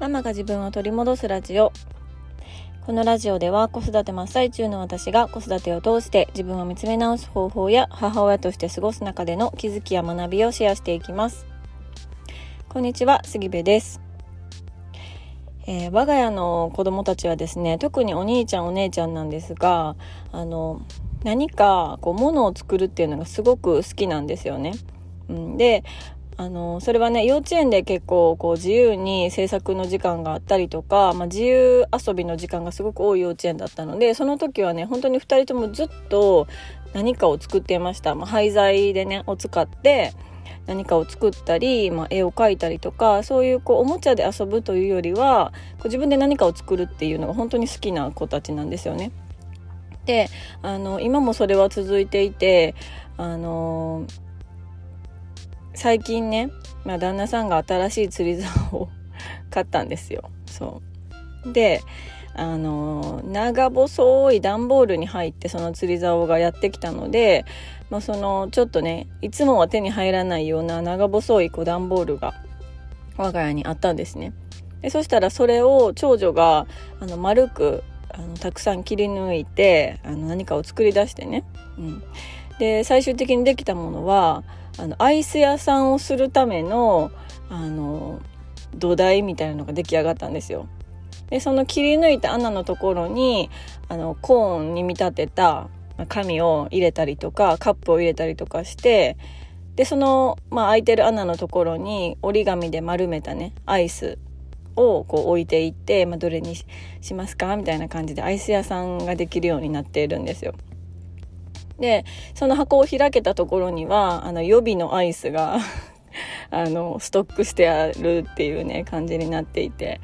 ママが自分を取り戻すラジオ。このラジオでは子育て真っ最中の私が子育てを通して自分を見つめ直す方法や母親として過ごす中での気づきや学びをシェアしていきます。こんにちは杉部です。えー、我が家の子供たちはですね特にお兄ちゃんお姉ちゃんなんですがあの何かこう物を作るっていうのがすごく好きなんですよね。うん、であのそれはね幼稚園で結構こう自由に制作の時間があったりとか、まあ、自由遊びの時間がすごく多い幼稚園だったのでその時はね本当に2人ともずっと何かを作っていました、まあ、廃材でねを使って何かを作ったり、まあ、絵を描いたりとかそういうこうおもちゃで遊ぶというよりはこう自分で何かを作るっていうのが本当に好きな子たちなんですよね。であの今もそれは続いていてあの最近ね、まあ、旦那さんが新しい釣り竿を買ったんですよ。そうであの長細い段ボールに入ってその釣り竿がやってきたので、まあ、そのちょっとねいつもは手に入らないような長細いこ段ボールが我が家にあったんですね。でそしたらそれを長女があの丸くあのたくさん切り抜いてあの何かを作り出してね、うん、で最終的にできたものはあのアイス屋さんをするためのあの土台みたいなのが出来上がったんですよ。でその切り抜いた穴のところにあのコーンに見立てた紙を入れたりとかカップを入れたりとかしてでその、まあ、開いてる穴のところに折り紙で丸めたねアイスをこう置いていって、まあ、どれにしますか？みたいな感じでアイス屋さんができるようになっているんですよ。でその箱を開けたところにはあの予備のアイスが あのストックしてあるっていうね感じになっていて。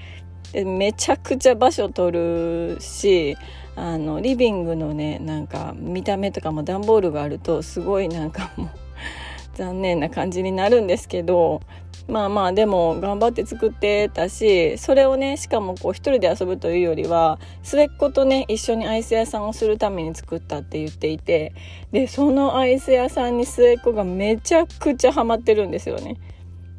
でめちゃくちゃ場所取るしあのリビングのねなんか見た目とかも段ボールがあるとすごいなんかもう 残念な感じになるんですけどまあまあでも頑張って作ってたしそれをねしかもこう一人で遊ぶというよりは末っ子とね一緒にアイス屋さんをするために作ったって言っていてでそのアイス屋さんに末っ子がめちゃくちゃハマってるんですよね。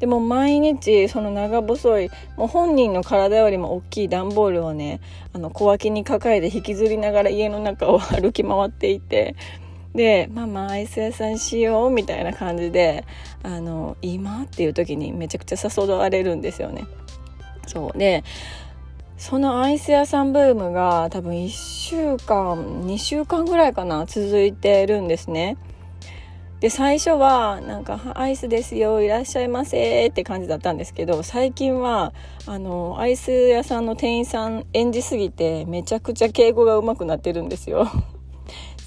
でも毎日その長細いもう本人の体よりも大きい段ボールをねあの小脇に抱えて引きずりながら家の中を歩き回っていてで「ママアイス屋さんしよう」みたいな感じで「あの今?」っていう時にめちゃくちゃ誘われるんですよね。そうでそのアイス屋さんブームが多分1週間2週間ぐらいかな続いてるんですね。で最初はなんか「アイスですよいらっしゃいませ」って感じだったんですけど最近はあのアイス屋さんの店員さん演じすぎてめちゃくちゃ敬語が上手くなってるんですよ。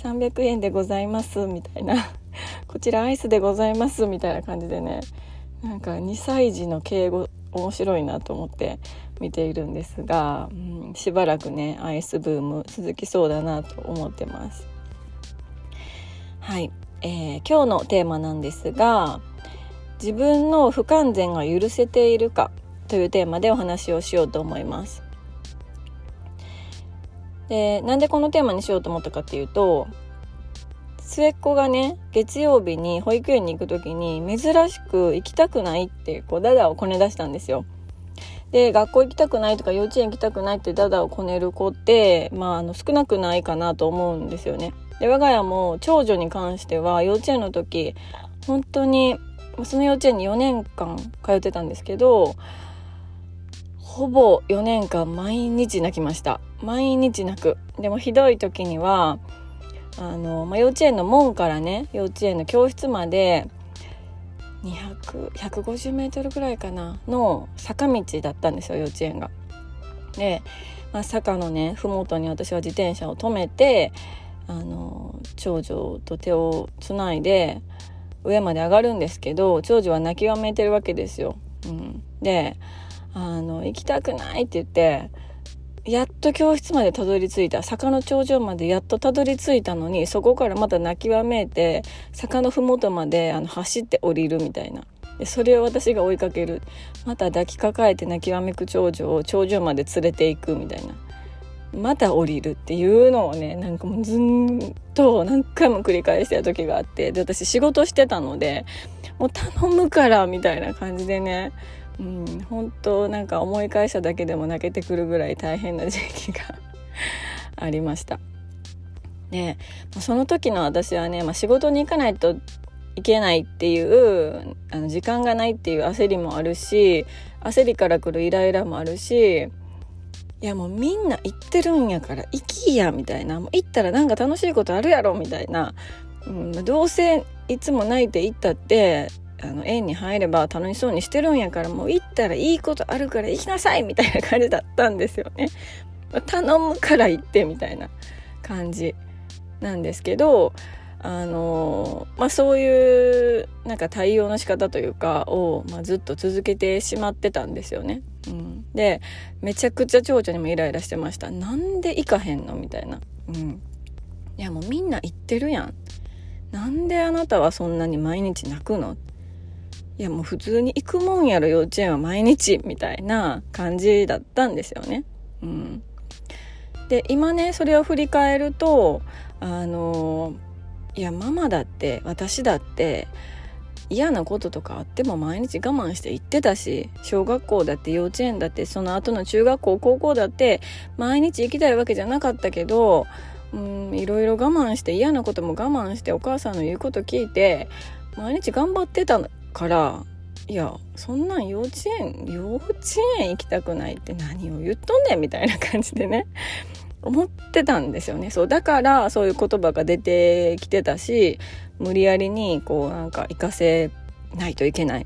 300円でございますみたいな。こちらアイスでございますみたいな感じでね。なんか2歳児の敬語面白いなと思って見ているんですが、うん、しばらくねアイスブーム続きそうだなと思ってます。はい、えー、今日のテーマなんですが自分の不完全が許せているかというテーマでお話をしようと思います。でなんでこのテーマにしようと思ったかっていうと末っ子がね月曜日に保育園に行く時に珍しく行きたくないってこうダダをこね出したんですよ。で学校行きたくないとか幼稚園行きたくないってダダをこねる子って、まあ、あの少なくないかなと思うんですよね。で我が家も長女に関しては幼稚園の時本当にその幼稚園に4年間通ってたんですけどほぼ4年間毎日泣きました毎日泣くでもひどい時にはあの、まあ、幼稚園の門からね幼稚園の教室まで200150メートルぐらいかなの坂道だったんですよ幼稚園が。で、まあ、坂のね麓に私は自転車を止めてあの長女と手をつないで上まで上がるんですけど長女は泣きわめいてるわけですよ。うん、であの行きたくないって言ってやっと教室までたどり着いた。坂の頂上までやっとたどり着いたのにそこからまた泣きわめいて坂の麓まであの走って降りるみたいな。でそれを私が追いかける。また抱きかかえて泣きわめく長女を頂上まで連れていくみたいな。また降りるっていうのをねなんかもうずんと何回も繰り返してた時があって。で私仕事してたのでもう頼むからみたいな感じでね。うん、本当なんか思い返しただけでも泣けてくるぐらい大変な時期が ありました。でその時の私はね、まあ、仕事に行かないといけないっていうあの時間がないっていう焦りもあるし焦りから来るイライラもあるしいやもうみんな行ってるんやから行きやみたいなもう行ったらなんか楽しいことあるやろみたいな、うん、どうせいつも泣いて行ったってあの園に入れば楽しそうにしてるんやからもう行ったらいいことあるから行きなさいみたいな感じだったんですよね。頼むから行ってみたいな感じなんですけどあのまあそういうなんか対応の仕方というかを、まあ、ずっと続けてしまってたんですよね。うん、でめちゃくちゃ蝶々にもイライラしてました。なんで行かへんのみたいな。うん、いやもうみんな行ってるやん。なんであなたはそんなに毎日泣くのいやもう普通に行くもんやろ幼稚園は毎日みたいな感じだったんですよね。うん、で今ねそれを振り返るとあのいやママだって私だって嫌なこととかあっても毎日我慢して行ってたし小学校だって幼稚園だってその後の中学校高校だって毎日行きたいわけじゃなかったけどうんいろいろ我慢して嫌なことも我慢してお母さんの言うこと聞いて毎日頑張ってたのからいやそんなん幼稚園幼稚園行きたくないって何を言っとんねんみたいな感じでね 思ってたんですよね。そうだからそういう言葉が出てきてたし無理やりにこうなんか行かせないといけない、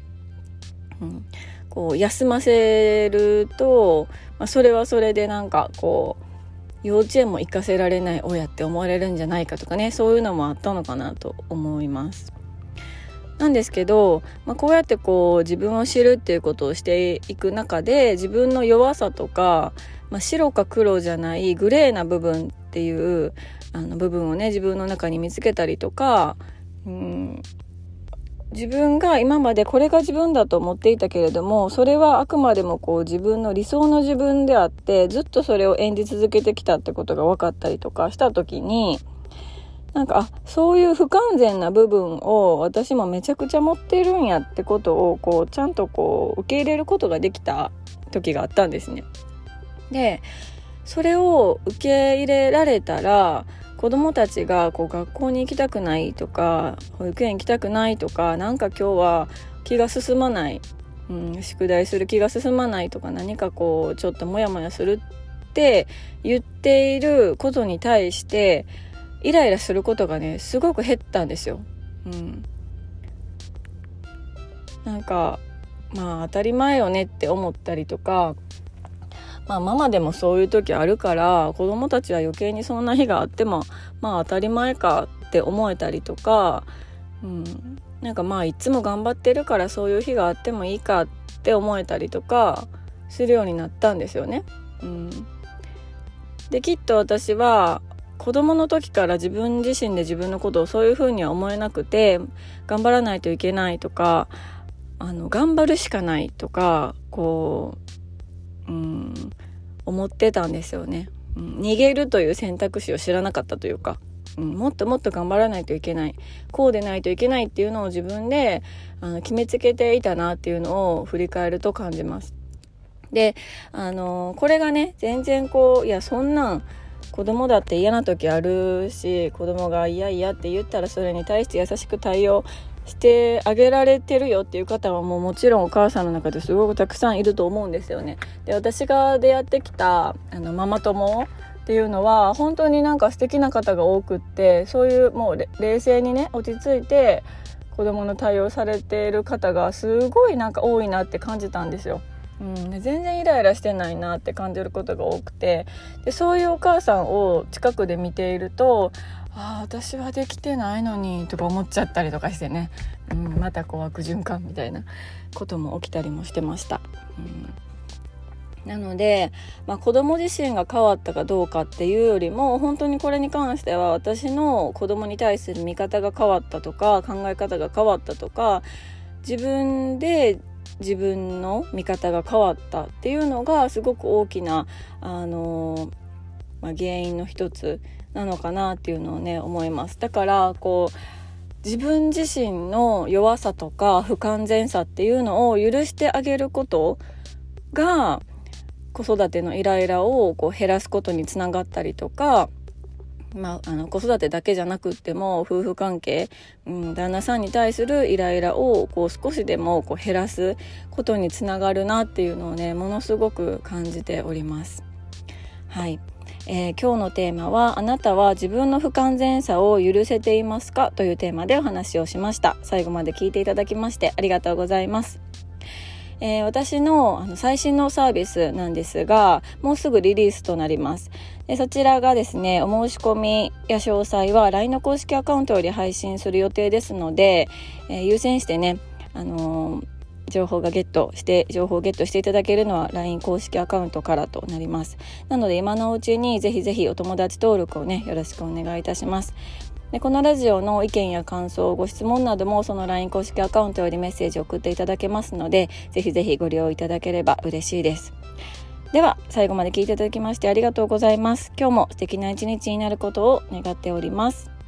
うん、こう休ませると、まあ、それはそれでなんかこう幼稚園も行かせられない親って思われるんじゃないかとかねそういうのもあったのかなと思います。なんですけど、まあ、こうやってこう自分を知るっていうことをしていく中で自分の弱さとか、まあ、白か黒じゃないグレーな部分っていうあの部分をね自分の中に見つけたりとか、うん、自分が今までこれが自分だと思っていたけれどもそれはあくまでもこう自分の理想の自分であってずっとそれを演じ続けてきたってことが分かったりとかした時になんか、そういう不完全な部分を私もめちゃくちゃ持ってるんやってことを、こう、ちゃんとこう、受け入れることができた時があったんですね。で、それを受け入れられたら、子供たちがこう学校に行きたくないとか、保育園行きたくないとか、なんか今日は気が進まない、うん、宿題する気が進まないとか、何かこう、ちょっとモヤモヤするって言っていることに対して、イライラすることがねすごく減ったんですよ。うん、なんかまあ当たり前よねって思ったりとかまあママでもそういう時あるから子供たちは余計にそんな日があってもまあ当たり前かって思えたりとか、うん、なんかまあいつも頑張ってるからそういう日があってもいいかって思えたりとかするようになったんですよね。うん、できっと私は子供の時から自分自身で自分のことをそういうふうには思えなくて頑張らないといけないとかあの頑張るしかないとかこううん思ってたんですよね、うん、逃げるという選択肢を知らなかったというか、うん、もっともっと頑張らないといけないこうでないといけないっていうのを自分であの決めつけていたなっていうのを振り返ると感じます。であのこれがね全然こういやそんなん子供だって嫌な時あるし子供が嫌嫌って言ったらそれに対して優しく対応してあげられてるよっていう方はもうもちろんお母さんの中ですごくたくさんいると思うんですよね。で私が出会ってきたあのママ友っていうのは本当になんか素敵な方が多くってそういうもう冷静にね落ち着いて子供の対応されている方がすごいなんか多いなって感じたんですよ。うん、全然イライラしてないなって感じることが多くて。でそういうお母さんを近くで見ているとああ私はできてないのにとか思っちゃったりとかしてね、うん、またこう悪循環みたいなことも起きたりもしてました。うん。なので、まあ、子供自身が変わったかどうかっていうよりも本当にこれに関しては私の子供に対する見方が変わったとか考え方が変わったとか自分で自分の見方が変わったっていうのがすごく大きな、あのまあ、原因の一つなのかなっていうのをね思います。だからこう自分自身の弱さとか不完全さっていうのを許してあげることが子育てのイライラをこう減らすことにつながったりとかまあ、あの子育てだけじゃなくっても夫婦関係、うん、旦那さんに対するイライラをこう少しでもこう減らすことにつながるなっていうのをねものすごく感じております。はい、えー、今日のテーマは「あなたは自分の不完全さを許せていますか?」というテーマでお話をしました最後まで聞いていただきましてありがとうございますえー、私のあの最新のサービスなんですが、もうすぐリリースとなります。でそちらがですね、お申し込みや詳細は LINE の公式アカウントより配信する予定ですので、えー、優先してね、あのー情報がゲットして情報をゲットしていただけるのは LINE 公式アカウントからとなりますなので今のうちにぜひぜひお友達登録をねよろしくお願いいたしますでこのラジオの意見や感想ご質問などもその LINE 公式アカウントよりメッセージを送っていただけますのでぜひぜひご利用いただければ嬉しいです。では最後まで聞いていただきましてありがとうございます。今日も素敵な一日になることを願っております。